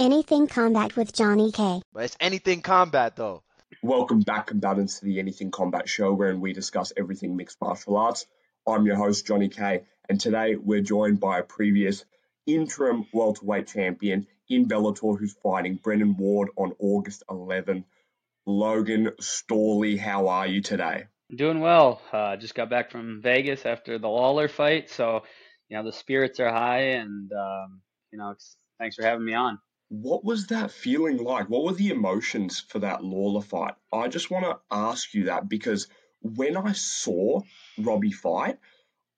Anything Combat with Johnny K. But it's anything combat though. Welcome back, combatants, to the Anything Combat Show, wherein we discuss everything mixed martial arts. I'm your host, Johnny K, and today we're joined by a previous interim welterweight champion in Bellator who's fighting Brennan Ward on August 11. Logan Storley, how are you today? Doing well. Uh, just got back from Vegas after the Lawler fight, so you know the spirits are high, and um, you know thanks for having me on. What was that feeling like? What were the emotions for that Lawler fight? I just want to ask you that because when I saw Robbie fight,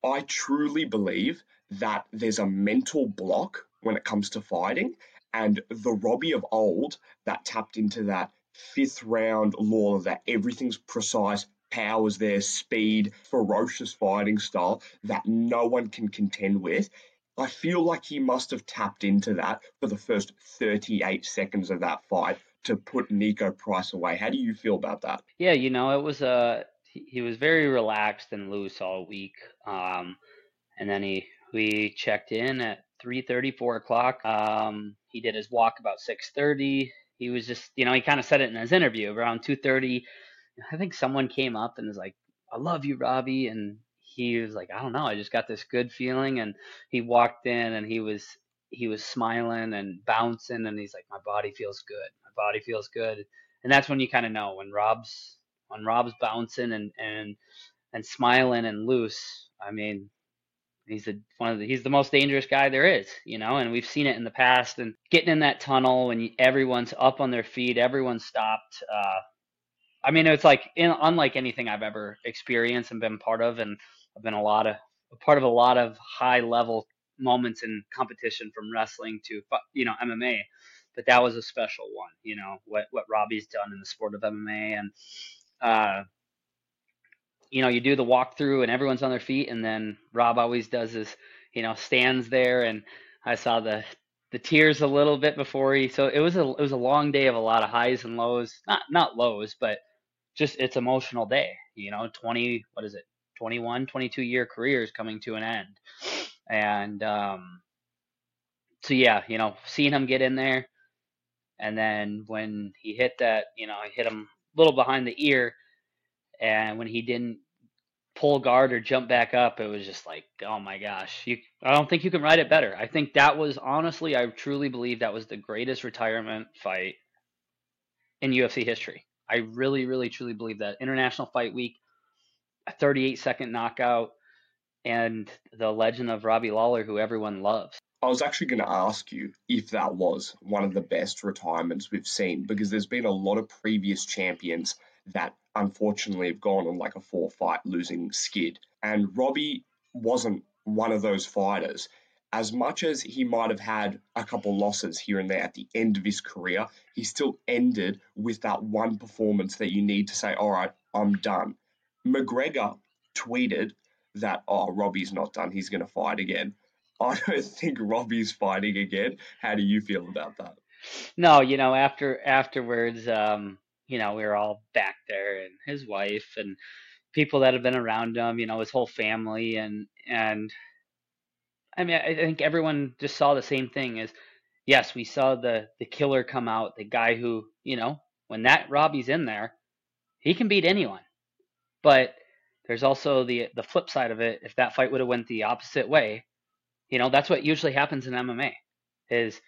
I truly believe that there's a mental block when it comes to fighting. And the Robbie of old that tapped into that fifth round Lawler, that everything's precise, powers there, speed, ferocious fighting style that no one can contend with. I feel like he must have tapped into that for the first 38 seconds of that fight to put Niko Price away. How do you feel about that? Yeah, you know, it was a uh, he, he was very relaxed and loose all week. Um, and then he we checked in at 3:30, 4 o'clock. Um, he did his walk about 6:30. He was just, you know, he kind of said it in his interview around 2:30. I think someone came up and was like, "I love you, Robbie," and he was like, I don't know, I just got this good feeling. And he walked in and he was he was smiling and bouncing and he's like, my body feels good, my body feels good. And that's when you kind of know when Rob's when Rob's bouncing and and and smiling and loose. I mean, he's the one of the he's the most dangerous guy there is, you know. And we've seen it in the past. And getting in that tunnel when everyone's up on their feet, everyone's stopped. Uh, I mean, it's like in, unlike anything I've ever experienced and been part of, and I've been a lot of a part of a lot of high level moments in competition from wrestling to you know MMA, but that was a special one. You know what what Robbie's done in the sport of MMA, and uh, you know you do the walkthrough and everyone's on their feet, and then Rob always does this, you know, stands there, and I saw the the tears a little bit before he. So it was a it was a long day of a lot of highs and lows, not not lows, but just it's emotional day. You know, twenty what is it? 21, 22 year careers coming to an end. And um, so, yeah, you know, seeing him get in there. And then when he hit that, you know, I hit him a little behind the ear. And when he didn't pull guard or jump back up, it was just like, oh my gosh, you, I don't think you can write it better. I think that was honestly, I truly believe that was the greatest retirement fight in UFC history. I really, really, truly believe that. International Fight Week, a 38 second knockout, and the legend of Robbie Lawler, who everyone loves. I was actually going to ask you if that was one of the best retirements we've seen because there's been a lot of previous champions that unfortunately have gone on like a four fight losing skid. And Robbie wasn't one of those fighters. As much as he might have had a couple losses here and there at the end of his career, he still ended with that one performance that you need to say, all right, I'm done. McGregor tweeted that, oh, Robbie's not done. He's going to fight again. I don't think Robbie's fighting again. How do you feel about that? No, you know, after afterwards, um, you know, we were all back there, and his wife and people that have been around him, you know, his whole family, and and I mean, I think everyone just saw the same thing. Is yes, we saw the the killer come out, the guy who, you know, when that Robbie's in there, he can beat anyone. But there's also the the flip side of it. If that fight would have went the opposite way, you know, that's what usually happens in MMA. Is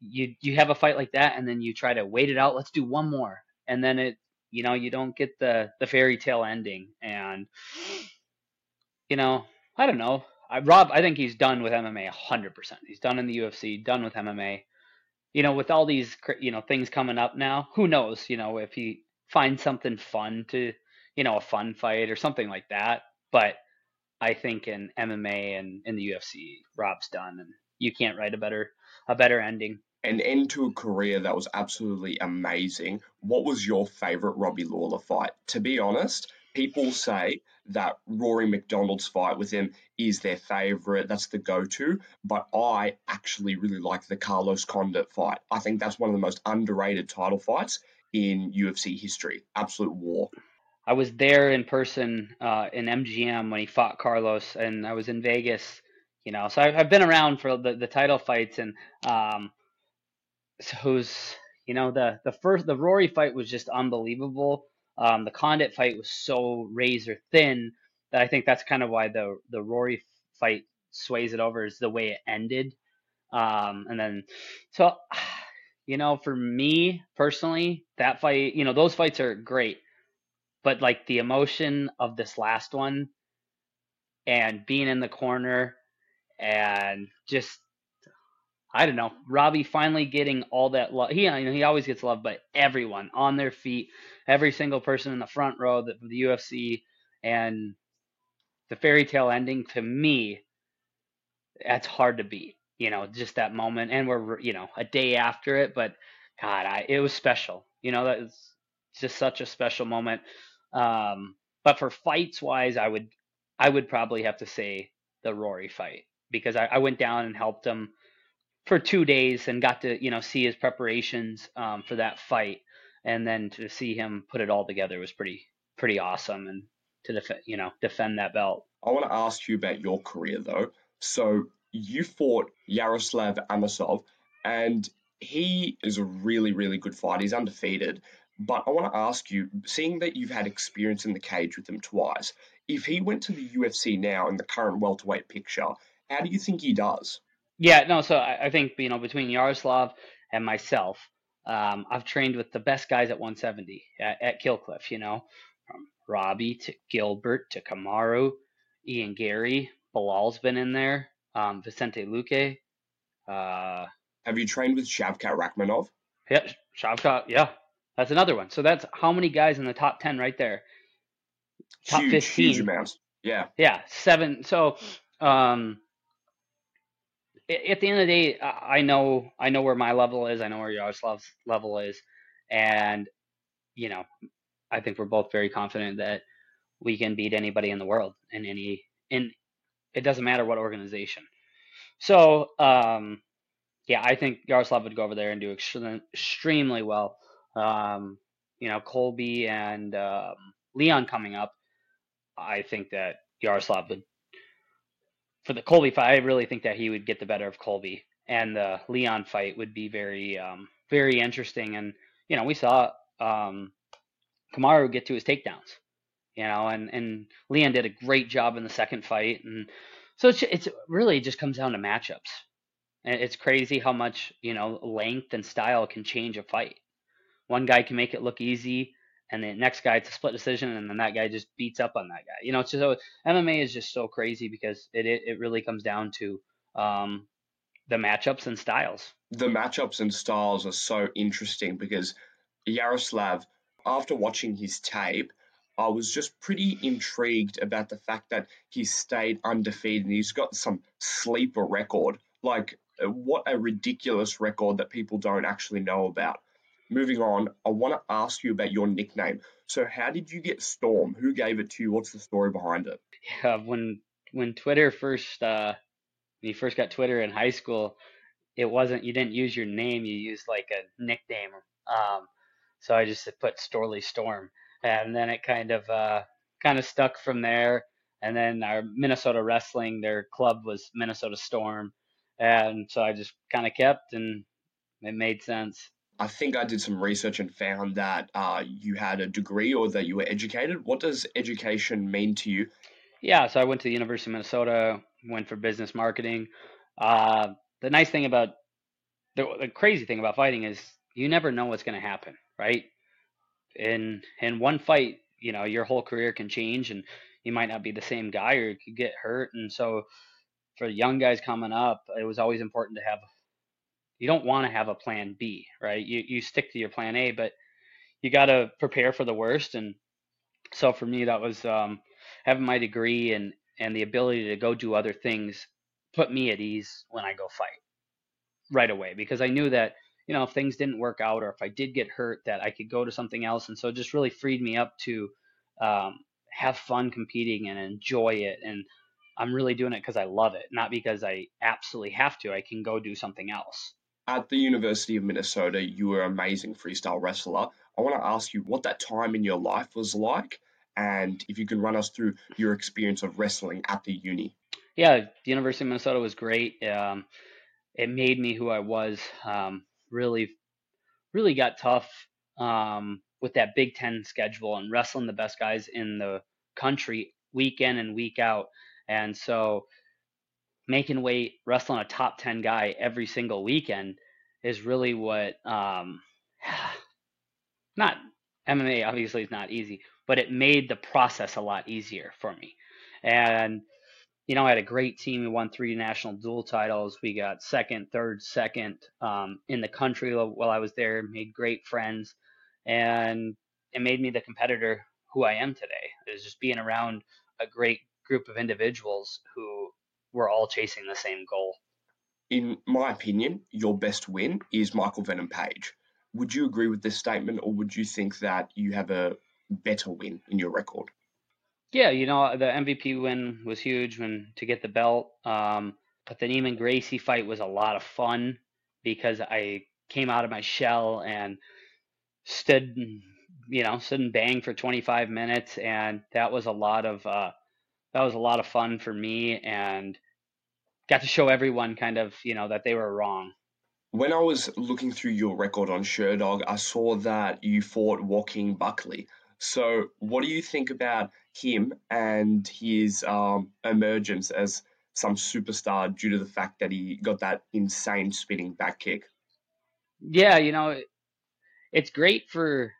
you you have a fight like that and then you try to wait it out. Let's do one more, and then it you know you don't get the the fairy tale ending. And you know, I don't know. I, Rob, I think he's done with MMA hundred percent. He's done in the UFC, done with MMA. You know, with all these you know things coming up now, who knows? You know, if he finds something fun to you know, a fun fight or something like that. But I think in MMA and in the UFC, Rob's done, and you can't write a better a better ending. An end to a career that was absolutely amazing. What was your favorite Robbie Lawler fight? To be honest, people say that Rory MacDonald's fight with him is their favorite. That's the go-to. But I actually really like the Carlos Condit fight. I think that's one of the most underrated title fights in UFC history. Absolute war. I was there in person uh, in MGM when he fought Carlos, and I was in Vegas. You know, so I've, I've been around for the, the title fights, and um, who's you know the the first the Rory fight was just unbelievable. Um, the Condit fight was so razor thin that I think that's kind of why the the Rory fight sways it over is the way it ended. Um, and then so you know for me personally that fight you know those fights are great, but like the emotion of this last one and being in the corner and just I don't know, Robbie finally getting all that love. He you know, he always gets love, but everyone on their feet, every single person in the front row the UFC and the fairy tale ending to me, that's hard to beat. You know, just that moment, and we're you know a day after it, but God, I it was special. You know, that was just such a special moment. Um, but for fights wise, I would I would probably have to say the Rory fight because I, I went down and helped him for two days and got to you know see his preparations um, for that fight, and then to see him put it all together was pretty pretty awesome, and to defend you know defend that belt. I want to ask you about your career though. So you fought Yaroslav Amosov, and he is a really really good fighter. He's undefeated. But I want to ask you, seeing that you've had experience in the cage with him twice, if he went to the UFC now in the current welterweight picture, how do you think he does? Yeah, no. So I, I think you know between Yaroslav and myself, um, I've trained with the best guys at 170 at, at Killcliff. You know, from Robbie to Gilbert to Kamaru, Ian Garry, Belal's been in there, um, Vicente Luque. Uh, Have you trained with Shavkat Rakhmonov? Yep, Shavkat. Yeah, that's another one. So that's how many guys in the top 10 right there. Top huge, 15. huge amounts. Yeah. Yeah, seven. So, um, at the end of the day, I know I know where my level is. I know where Yaroslav's level is, and you know, I think we're both very confident that we can beat anybody in the world in any in. It doesn't matter what organization. So, um, yeah, I think Yaroslav would go over there and do extremely well. Um, you know, Colby and um, Leon coming up. I think that Yaroslav would for the Colby fight, I really think that he would get the better of Colby, and the Leon fight would be very, um, very interesting. And you know, we saw um, Kamaru get to his takedowns, you know, and and Leon did a great job in the second fight, and so it's it's really just comes down to matchups. And it's crazy how much you know length and style can change a fight. One guy can make it look easy, and the next guy it's a split decision, and then that guy just beats up on that guy. You know, it's just so MMA is just so crazy because it it, it really comes down to um, the matchups and styles. The matchups and styles are so interesting because Yaroslav, after watching his tape, I was just pretty intrigued about the fact that he stayed undefeated. He's got some sleeper record. Like, what a ridiculous record that people don't actually know about moving on, I want to ask you about your nickname. So, how did you get Storm? Who gave it to you? What's the story behind it? Yeah, when when Twitter first uh, when you first got Twitter in high school, it wasn't you didn't use your name, you used like a nickname. Um, so I just put Storley Storm, and then it kind of uh, kind of stuck from there. And then our Minnesota wrestling, their club was Minnesota Storm, and so I just kind of kept, and it made sense. I think I did some research and found that uh, you had a degree or that you were educated. What does education mean to you? Yeah, so I went to the University of Minnesota, went for business marketing. Uh, the nice thing about the, the crazy thing about fighting is you never know what's going to happen, right? In in one fight, you know, your whole career can change, and you might not be the same guy, or you could get hurt. And so, for young guys coming up, it was always important to have you don't want to have a plan B, right? You you stick to your plan A, but you got to prepare for the worst. And so for me, that was um, having my degree and and the ability to go do other things put me at ease when I go fight right away because I knew that you know if things didn't work out or if I did get hurt that I could go to something else. And so it just really freed me up to um, have fun competing and enjoy it and I'm really doing it because I love it, not because I absolutely have to. I can go do something else at the University of Minnesota, you were an amazing freestyle wrestler. I want to ask you what that time in your life was like, and if you can run us through your experience of wrestling at the uni. Yeah, the University of Minnesota was great. Um, it made me who I was. Um, really, really got tough um, with that Big Ten schedule and wrestling the best guys in the country week in and week out. And so making weight, wrestling a top 10 guy every single weekend is really what, um, not MMA obviously is not easy, but it made the process a lot easier for me. And, you know, I had a great team. We won three national dual titles. We got second, third, second um, in the country while I was there, made great friends. And it made me the competitor who I am today. Is just being around a great group of individuals who were all chasing the same goal. In my opinion, your best win is Michael Venom Page. Would you agree with this statement, or would you think that you have a better win in your record? Yeah, you know the MVP win was huge when to get the belt. Um, but the Neiman Gracie fight was a lot of fun because I came out of my shell and stood, you know, stood and banged for 25 minutes, and that was a lot of uh, that was a lot of fun for me, and got to show everyone kind of you know that they were wrong. When I was looking through your record on Sherdog, I saw that you fought Joaquin Buckley. So, what do you think about him and his um, emergence as some superstar due to the fact that he got that insane spinning back kick? Yeah, you know, it's great for,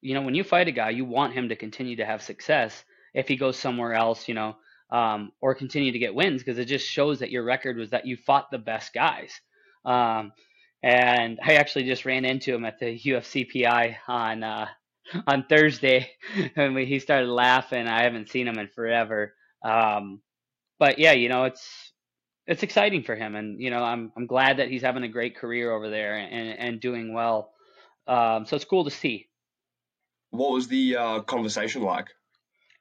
you know, when you fight a guy, you want him to continue to have success. If he goes somewhere else, you know, um, or continue to get wins, because it just shows that your record was that you fought the best guys. Um, and I actually just ran into him at the UFCPI on uh, on Thursday, and we, he started laughing. I haven't seen him in forever. Um, but yeah, you know, it's it's exciting for him, and you know, I'm I'm glad that he's having a great career over there and and doing well. Um, so it's cool to see. What was the uh, conversation like?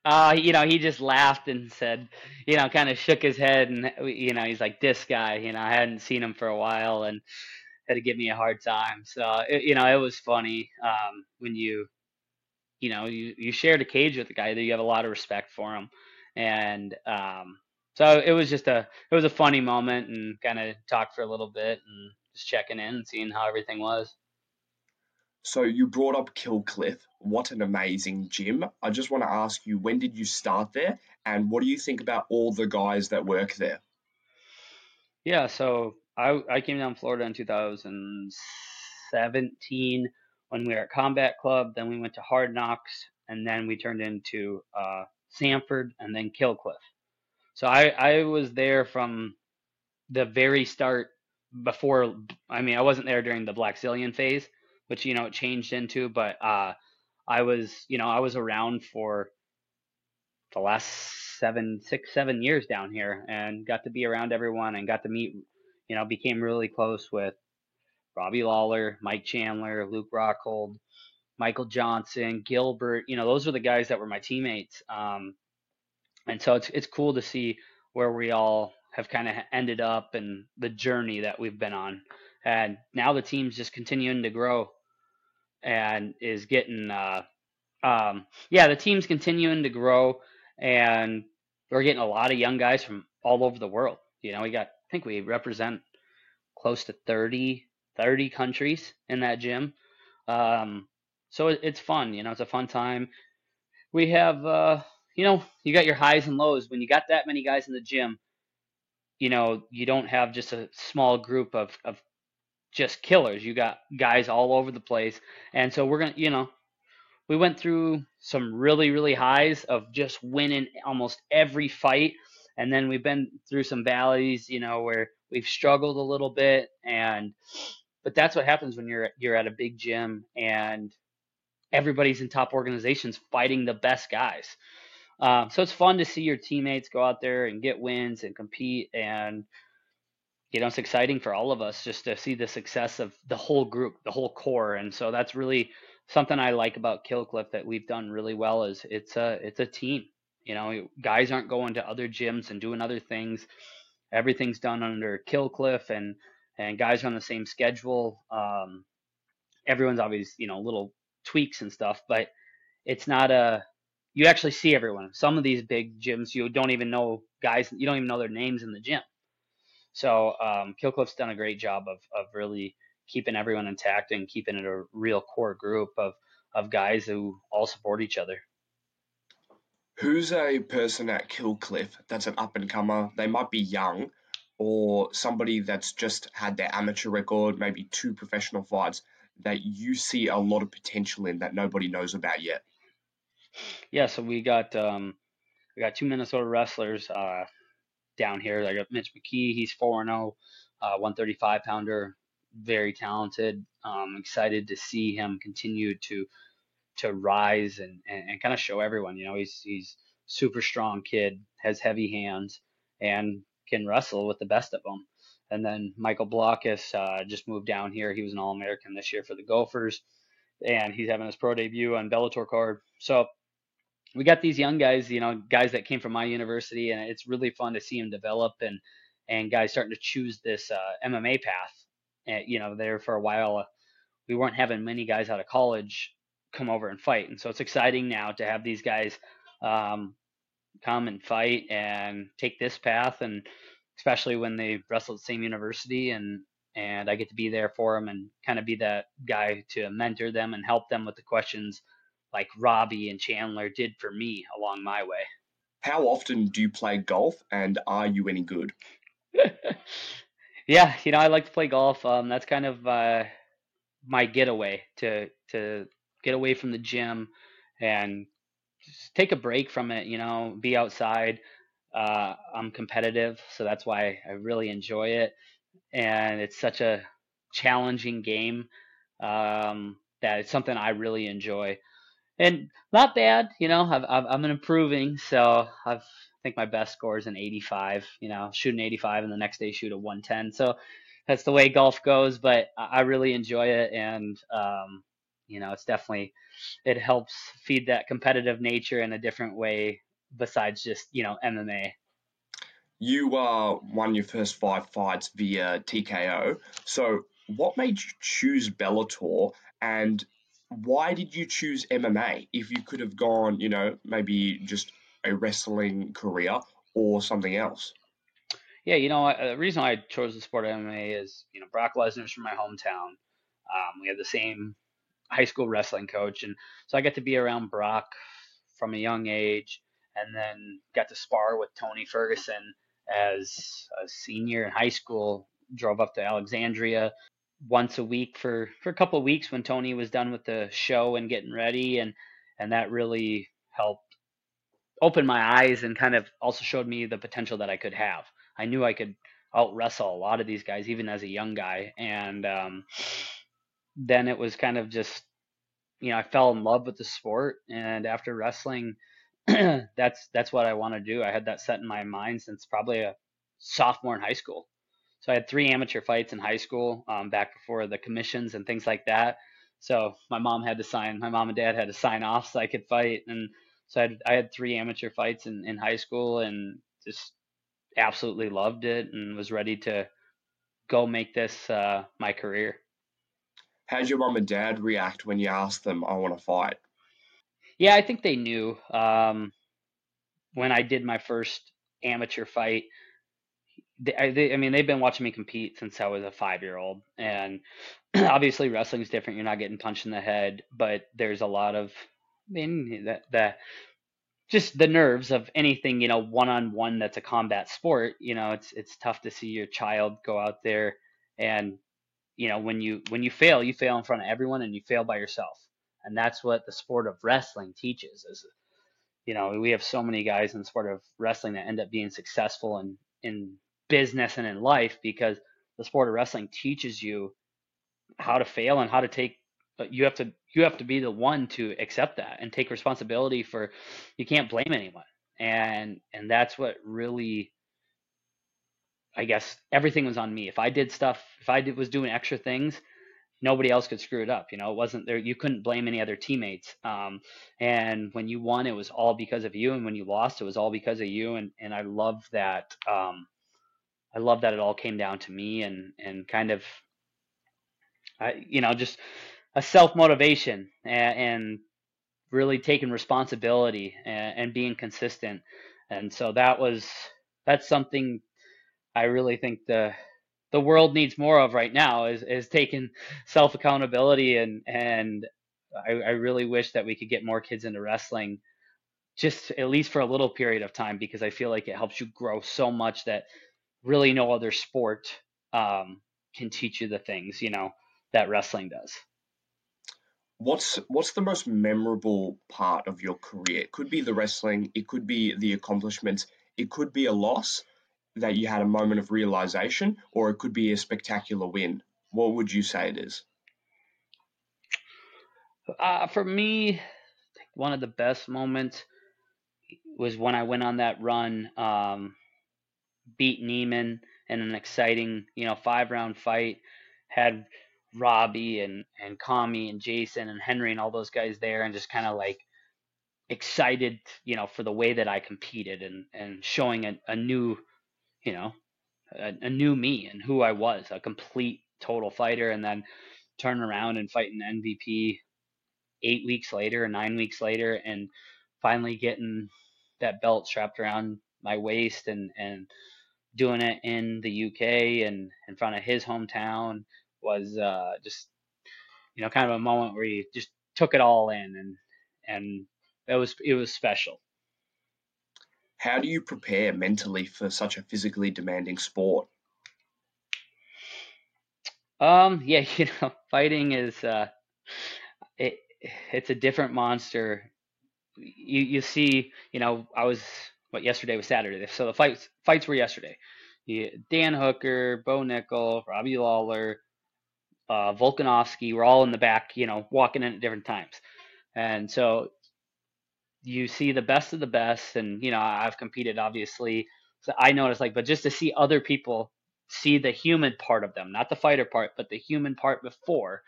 Uh, you know, he just laughed and said, you know, kind of shook his head, and you know, he's like, "This guy," you know, I hadn't seen him for a while, and had to give me a hard time. So, it, you know, it was funny um, when you you know, you, you shared a cage with a guy that you have a lot of respect for him. And um, so it was just a it was a funny moment and kind of talked for a little bit and just checking in and seeing how everything was. So you brought up Killcliff. What an amazing gym. I just want to ask you, when did you start there and what do you think about all the guys that work there? Yeah, so I I came down Florida in 2017 when we were at Combat Club. Then we went to Hard Knocks, and then we turned into uh, Sanford, and then Killcliff. So I I was there from the very start. Before I mean I wasn't there during the Blackzilian phase, which you know it changed into, but uh, I was you know I was around for the last seven six seven years down here and got to be around everyone and got to meet you know became really close with Robbie Lawler, Mike Chandler, Luke Rockhold, Michael Johnson, Gilbert. You know, those were the guys that were my teammates. Um, and so it's it's cool to see where we all have kind of ended up and the journey that we've been on. And now the team's just continuing to grow and is getting uh, um, yeah, the team's continuing to grow and we're getting a lot of young guys from all over the world. You know, we got I think we represent close to 30 30 countries in that gym. Um, so it, it's fun, you know, it's a fun time. We have, uh, you know, you got your highs and lows. When you got that many guys in the gym, you know, you don't have just a small group of, of just killers. You got guys all over the place. And so we're going to, you know, we went through some really, really highs of just winning almost every fight. And then we've been through some valleys, you know, where we've struggled a little bit. And but that's what happens when you're you're at a big gym and everybody's in top organizations fighting the best guys. Um, so it's fun to see your teammates go out there and get wins and compete, and you know it's exciting for all of us just to see the success of the whole group, the whole core, and so that's really something I like about Killcliff that we've done really well. Is it's a it's a team. You know, guys aren't going to other gyms and doing other things. Everything's done under Killcliff, and and guys are on the same schedule. Um, everyone's always, you know, little tweaks and stuff, but it's not a, you actually see everyone. Some of these big gyms, you don't even know guys, you don't even know their names in the gym. So, um, Killcliff's done a great job of, of really keeping everyone intact and keeping it a real core group of of guys who all support each other. Who's a person at Killcliff that's an up and comer? They might be young, or somebody that's just had their amateur record, maybe two professional fights that you see a lot of potential in that nobody knows about yet. Yeah, so we got um, we got two Minnesota wrestlers uh, down here. I got Mitch McKee. He's four and zero, oh, uh, one thirty five pounder, very talented. Um, excited to see him continue to to rise and, and, and kind of show everyone. You know, he's he's super strong kid, has heavy hands, and can wrestle with the best of them. And then Michael Blockhus uh, just moved down here. He was an All American this year for the Gophers, and he's having his pro debut on Bellator card. So we got these young guys, you know, guys that came from my university, and it's really fun to see them develop and and guys starting to choose this uh, MMA path. And, you know, there for a while, uh, we weren't having many guys out of college come over and fight, and so it's exciting now to have these guys um, come and fight and take this path, and especially when they wrestle at the same university and and I get to be there for them and kind of be that guy to mentor them and help them with the questions like Robbie and Chandler did for me along my way. How often do you play golf and are you any good? yeah, you know, I like to play golf. Um, that's kind of uh, my getaway to to get away from the gym and take a break from it, you know, be outside. Uh, I'm competitive, so that's why I really enjoy it. And it's such a challenging game um, that it's something I really enjoy and not bad. You know, I've, I've I'm improving, so I've I think my best score is an 85. You know, shoot an 85, and the next day shoot a 110. So that's the way golf goes. But I really enjoy it, and um, you know, it's definitely it helps feed that competitive nature in a different way besides just you know MMA. You uh, won your first five fights via TKO. So, what made you choose Bellator, and why did you choose MMA if you could have gone, you know, maybe just a wrestling career or something else? Yeah, you know, the reason I chose the sport of MMA is, you know, Brock Lesnar's from my hometown. Um, we have the same high school wrestling coach, and so I got to be around Brock from a young age, and then got to spar with Tony Ferguson as a senior in high school. Drove up to Alexandria, once a week for for a couple of weeks when Tony was done with the show and getting ready and and that really helped open my eyes and kind of also showed me the potential that I could have. I knew I could out wrestle a lot of these guys even as a young guy and um, then it was kind of just you know I fell in love with the sport and after wrestling that's that's what I want to do. I had that set in my mind since probably a sophomore in high school so I had three amateur fights in high school, um, back before the commissions and things like that. So my mom had to sign, my mom and dad had to sign off so I could fight. And so I had, I had three amateur fights in, in high school and just absolutely loved it and was ready to go make this uh, my career. How did your mom and dad react when you asked them, I want to fight? Yeah, I think they knew. Um, when I did my first amateur fight, they, they, I mean, they've been watching me compete since I was a five year old. And obviously, wrestling is different. You're not getting punched in the head, but there's a lot of, I mean, that, that, just the nerves of anything, you know, one on one that's a combat sport. You know, it's, it's tough to see your child go out there and, you know, when you, when you fail, you fail in front of everyone and you fail by yourself. And that's what the sport of wrestling teaches is, you know, we have so many guys in the sport of wrestling that end up being successful and in business and in life because the sport of wrestling teaches you how to fail and how to take you have to you have to be the one to accept that and take responsibility for you can't blame anyone. And and that's what really i guess everything was on me. If i did stuff if i did, was doing extra things nobody else could screw it up you know? It wasn't there you couldn't blame any other teammates. Um, and when you won it was all because of you. And when you lost it was all because of you. And and i love that um, I love that it all came down to me and and kind of, I you know just a self motivation and, and, really taking responsibility and, and being consistent. And so that was that's something I really think the the world needs more of right now is is taking self accountability and and I, I really wish that we could get more kids into wrestling just at least for a little period of time because I feel like it helps you grow so much that really no other sport um, can teach you the things you know that wrestling does. What's what's the most memorable part of your career? It could be the wrestling, it could be the accomplishments, it could be a loss that you had a moment of realization, or it could be a spectacular win. What would you say it is? Uh, for me, one of the best moments was when I went on that run, um, beat Neiman in an exciting, you know, five round fight. Had Robbie and and Kami and Jason and Henry and all those guys there, and just kind of like excited, you know, for the way that I competed and and showing a, a new, you know, a, a new me and who I was, a complete total fighter, and then turn around and fight an MVP eight weeks later nine weeks later, and finally getting that belt strapped around my waist and and doing it in the UK and in front of his hometown was uh, just you know kind of a moment where he just took it all in and and it was it was special. How do you prepare mentally for such a physically demanding sport? Um, yeah, you know, fighting is uh, it it's a different monster. You you see, you know, I was what yesterday was Saturday, so the fights fights were yesterday. Dan Hooker, Bo Nickal, Robbie Lawler, uh, Volkanovski were all in the back, you know, walking in at different times, and so you see the best of the best, and you know, I've competed obviously, so I noticed like, but just to see other people see the human part of them, not the fighter part, but the human part before.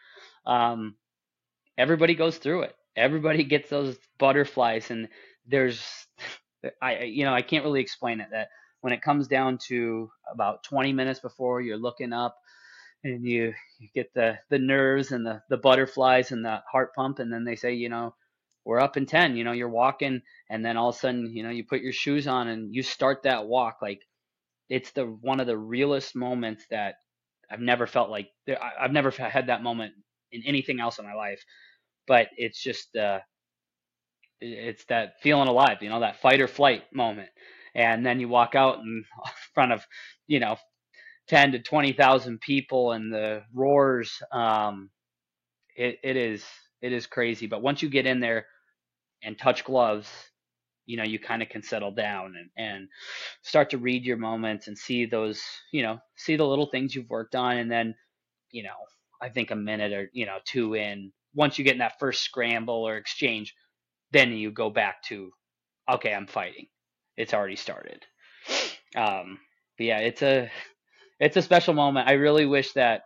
Um, everybody goes through it. Everybody gets those butterflies, and there's, I, you know, I can't really explain it. That when it comes down to about 20 minutes before you're looking up, and you, you get the the nerves and the the butterflies and the heart pump, and then they say, you know, we're up in 10. You know, you're walking, and then all of a sudden, you know, you put your shoes on and you start that walk. Like it's the one of the realest moments that I've never felt like I've never had that moment in anything else in my life but it's just uh, it's that feeling alive, you know, that fight or flight moment. And then you walk out in front of, you know, ten to twenty thousand people and the roars. Um, it, it is it is crazy. But once you get in there and touch gloves, you know, you kind of can settle down and, and start to read your moments and see those, you know, see the little things you've worked on. And then, you know, I think a minute or, you know, two in, once you get in that first scramble or exchange, then you go back to, okay, I'm fighting. It's already started. Um, but yeah, it's a it's a special moment. I really wish that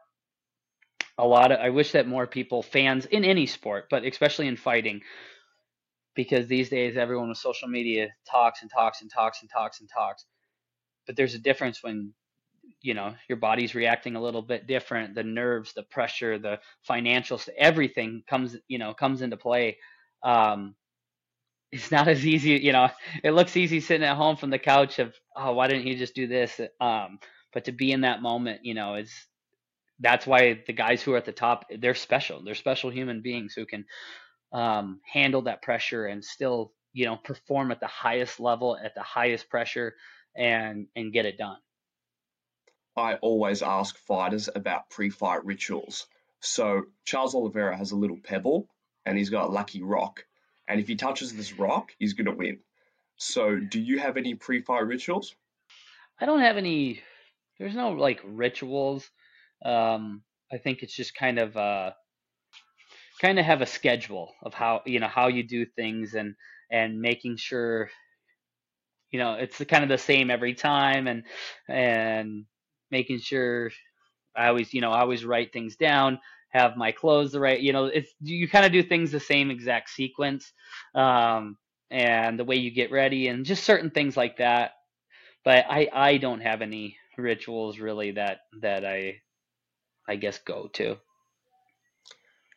a lot of I wish that more people, fans in any sport, but especially in fighting, because these days everyone with social media talks and talks and talks and talks and talks. But there's a difference when you know your body's reacting a little bit different the nerves the pressure the financials everything comes you know comes into play um it's not as easy you know it looks easy sitting at home from the couch of oh why didn't you just do this um but to be in that moment you know is that's why the guys who are at the top they're special they're special human beings who can um handle that pressure and still you know perform at the highest level at the highest pressure and and get it done I always ask fighters about pre-fight rituals. So Charles Oliveira has a little pebble and he's got a lucky rock. And if he touches this rock, he's going to win. So do you have any pre-fight rituals? I don't have any. There's no like rituals. Um, I think it's just kind of uh, kind of have a schedule of how you know how you do things and and making sure you know it's kind of the same every time and and making sure I always, you know, I always write things down, have my clothes the right, you know, it's you kind of do things the same exact sequence, um, and the way you get ready and just certain things like that. But I I don't have any rituals really that that I I guess go to.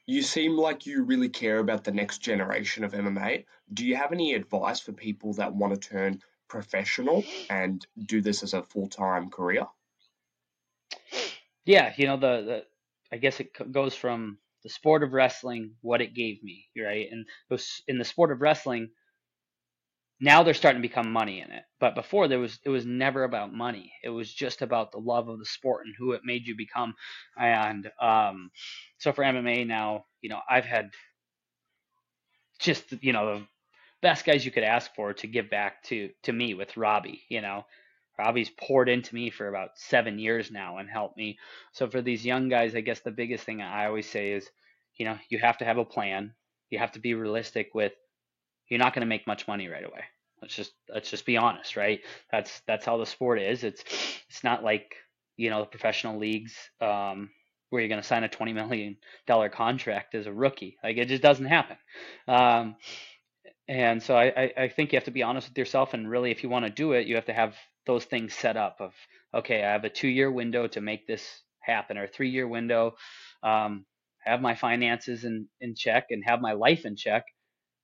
You seem like you really care about the next generation of MMA. Do you have any advice for people that want to turn professional and do this as a full time career? yeah, you know the, the I guess it goes from the sport of wrestling, what it gave me, right? And in the sport of wrestling, now they're starting to become money in it. But before there was it was never about money. It was just about the love of the sport and who it made you become. And um, so for MMA now, you know, I've had just you know the best guys you could ask for to give back to to me with Robbie. You know, Robbie's poured into me for about seven years now and helped me. So for these young guys, I guess the biggest thing I always say is, you know, you have to have a plan. You have to be realistic with you're not going to make much money right away. Let's just let's just be honest, right? That's that's how the sport is. It's it's not like you know the professional leagues um, where you're going to sign a twenty million dollar contract as a rookie. Like it just doesn't happen. Um, and so I, I think you have to be honest with yourself and really if you want to do it you have to have those things set up of okay i have a two year window to make this happen or three year window um, have my finances in, in check and have my life in check.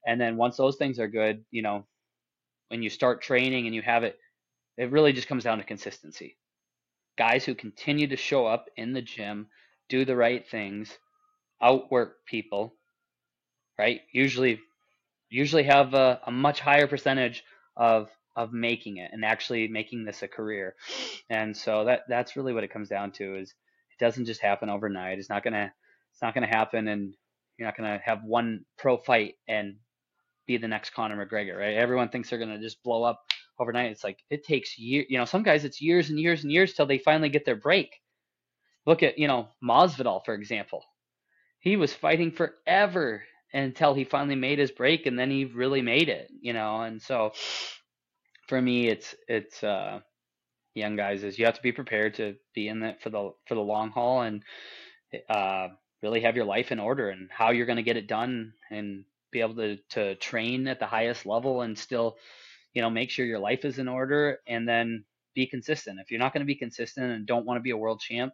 And then once those things are good you know when you start training and you have it it really just comes down to consistency. Guys who continue to show up in the gym do the right things outwork people right? Usually usually have a, a much higher percentage of of making it and actually making this a career. And so that that's really what it comes down to is it doesn't just happen overnight. It's not gonna it's not gonna happen and you're not gonna have one pro fight and be the next Conor McGregor, right? Everyone thinks they're gonna just blow up overnight. It's like it takes years you know, some guys it's years and years and years till they finally get their break. Look at, you know, Masvidal, for example. He was fighting forever until he finally made his break and then he really made it, you know, and so for me, it's it's uh, young guys is you have to be prepared to be in that for the for the long haul and uh, really have your life in order and how you're going to get it done and be able to to train at the highest level and still you know make sure your life is in order and then be consistent. If you're not going to be consistent and don't want to be a world champ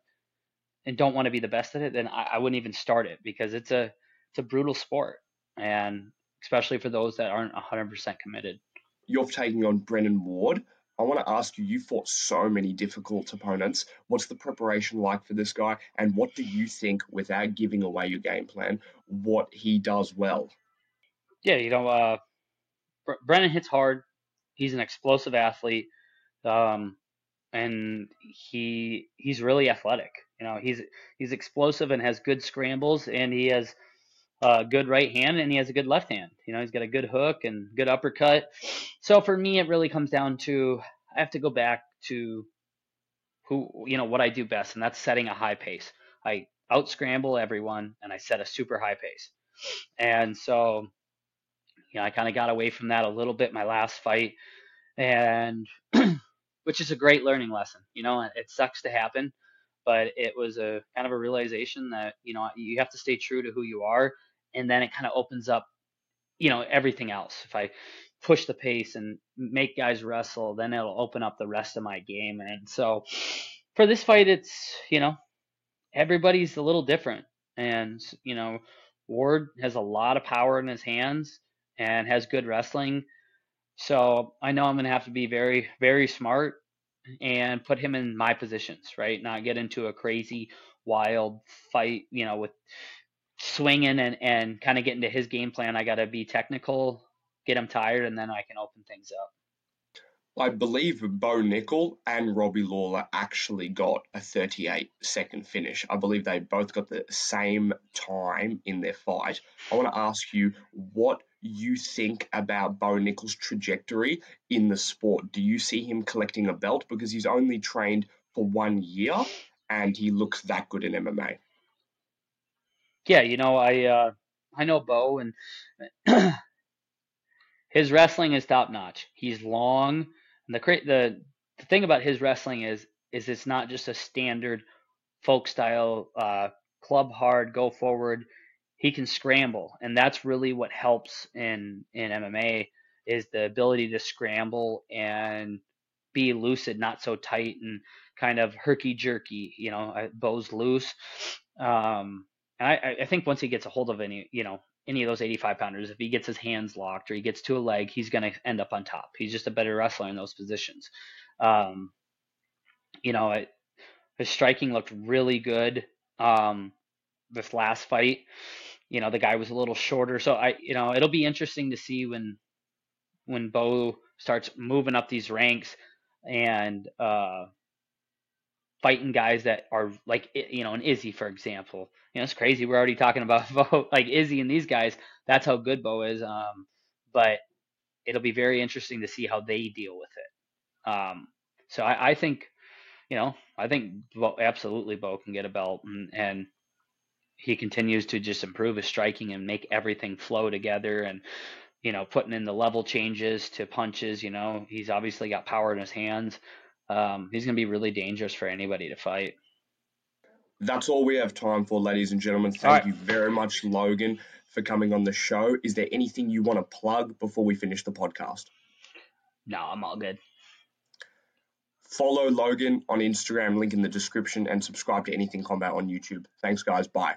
and don't want to be the best at it, then I, I wouldn't even start it because it's a it's a brutal sport and especially for those that aren't 100% committed you're taking on Brennan Ward. I want to ask you, you fought so many difficult opponents. What's the preparation like for this guy? And what do you think, without giving away your game plan, what he does well? Yeah, you know, uh, Brennan hits hard. He's an explosive athlete. Um, and he he's really athletic. You know, he's he's explosive and has good scrambles, and he has a good right hand and he has a good left hand. You know, he's got a good hook and good uppercut. So for me, it really comes down to I have to go back to who you know what I do best, and that's setting a high pace. I out scramble everyone and I set a super high pace. And so, you know, I kind of got away from that a little bit my last fight, and which is a great learning lesson. You know, it sucks to happen, but it was a kind of a realization that you know you have to stay true to who you are and then it kind of opens up you know everything else. If i push the pace and make guys wrestle then it'll open up the rest of my game and so for this fight it's you know everybody's a little different. And you know ward has a lot of power in his hands and has good wrestling. So i know i'm going to have to be very very smart and put him in my positions right? Not get into a crazy wild fight you know with swinging and, and kind of get into his game plan, I got to be technical, get him tired, and then I can open things up. I believe Bo Nickal and Robbie Lawler actually got a 38 second finish. I believe they both got the same time in their fight. I want to ask you what you think about Bo Nickal's trajectory in the sport. Do you see him collecting a belt because he's only trained for one year and he looks that good in MMA? Yeah, you know, I uh, I know Bo, and his wrestling is top notch. He's long. And the the the thing about his wrestling is is it's not just a standard folk style uh, club hard go forward. He can scramble, and that's really what helps in in MMA is the ability to scramble and be lucid, not so tight and kind of herky jerky. You know, Bo's loose. Um, and I, I think once he gets a hold of any, you know, any of those 85 pounders, if he gets his hands locked or he gets to a leg, he's going to end up on top. He's just a better wrestler in those positions. Um, you know, his striking looked really good. Um, this last fight, you know, the guy was a little shorter, so I, you know, it'll be interesting to see when when Bo starts moving up these ranks and uh, fighting guys that are like you know an Izzy for example. You know it's crazy. We're already talking about Bo, like Izzy and these guys. That's how good Bo is. Um, but it'll be very interesting to see how they deal with it. Um, so I, I think you know I think Bo, absolutely Bo can get a belt and, and he continues to just improve his striking and make everything flow together and you know putting in the level changes to punches you know he's obviously got power in his hands um, he's going to be really dangerous for anybody to fight. That's all we have time for, ladies and gentlemen. Thank right. you very much, Logan, for coming on the show. Is there anything you want to plug before we finish the podcast? No, I'm all good. Follow Logan on Instagram, link in the description, and subscribe to Anything Combat on YouTube. Thanks, guys. Bye.